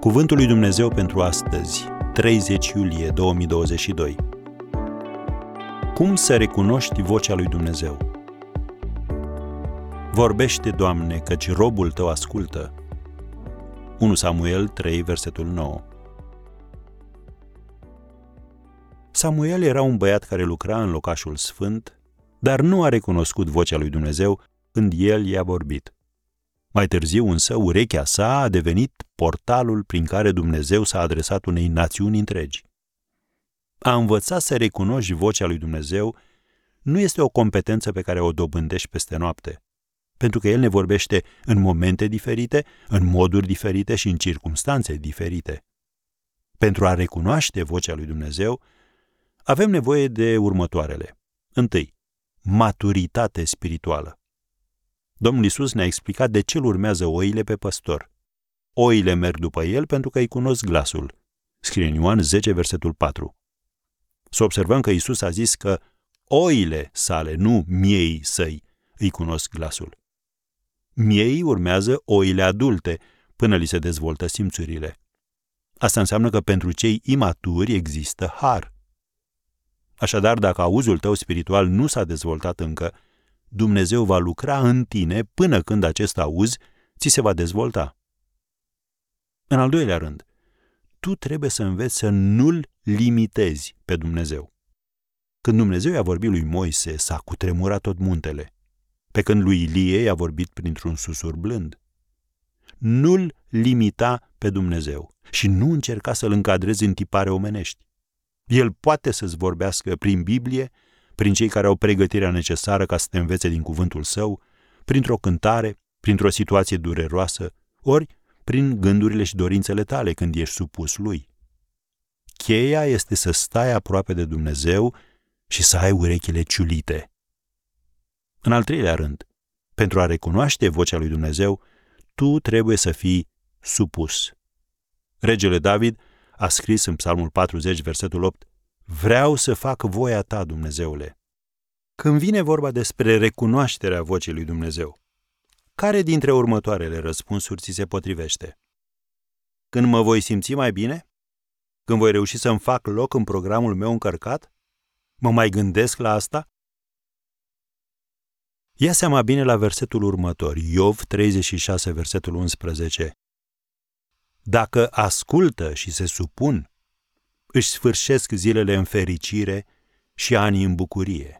Cuvântul lui Dumnezeu pentru astăzi, 30 iulie 2022. Cum să recunoști vocea lui Dumnezeu? Vorbește, Doamne, căci robul tău ascultă. 1 Samuel 3, versetul 9. Samuel era un băiat care lucra în locașul sfânt, dar nu a recunoscut vocea lui Dumnezeu când el i-a vorbit. Mai târziu însă, urechea sa a devenit portalul prin care Dumnezeu s-a adresat unei națiuni întregi. A învăța să recunoști vocea lui Dumnezeu nu este o competență pe care o dobândești peste noapte, pentru că El ne vorbește în momente diferite, în moduri diferite și în circunstanțe diferite. Pentru a recunoaște vocea lui Dumnezeu, avem nevoie de următoarele. Întâi, maturitate spirituală. Domnul Isus ne-a explicat de ce îl urmează oile pe păstor. Oile merg după el pentru că îi cunosc glasul. Scrie în Ioan 10, versetul 4. Să observăm că Isus a zis că oile sale, nu miei săi, îi cunosc glasul. Miei urmează oile adulte până li se dezvoltă simțurile. Asta înseamnă că pentru cei imaturi există har. Așadar, dacă auzul tău spiritual nu s-a dezvoltat încă, Dumnezeu va lucra în tine până când acest auz ți se va dezvolta. În al doilea rând, tu trebuie să înveți să nu-L limitezi pe Dumnezeu. Când Dumnezeu i-a vorbit lui Moise, s-a cutremurat tot muntele, pe când lui Ilie i-a vorbit printr-un susur blând. Nu-L limita pe Dumnezeu și nu încerca să-L încadrezi în tipare omenești. El poate să-ți vorbească prin Biblie prin cei care au pregătirea necesară ca să te învețe din cuvântul său, printr-o cântare, printr-o situație dureroasă, ori prin gândurile și dorințele tale când ești supus lui. Cheia este să stai aproape de Dumnezeu și să ai urechile ciulite. În al treilea rând, pentru a recunoaște vocea lui Dumnezeu, tu trebuie să fii supus. Regele David a scris în Psalmul 40, versetul 8, Vreau să fac voia ta, Dumnezeule. Când vine vorba despre recunoașterea vocii lui Dumnezeu, care dintre următoarele răspunsuri ți se potrivește? Când mă voi simți mai bine? Când voi reuși să-mi fac loc în programul meu încărcat? Mă mai gândesc la asta? Ia seama bine la versetul următor, Iov 36, versetul 11. Dacă ascultă și se supun, își sfârșesc zilele în fericire și anii în bucurie.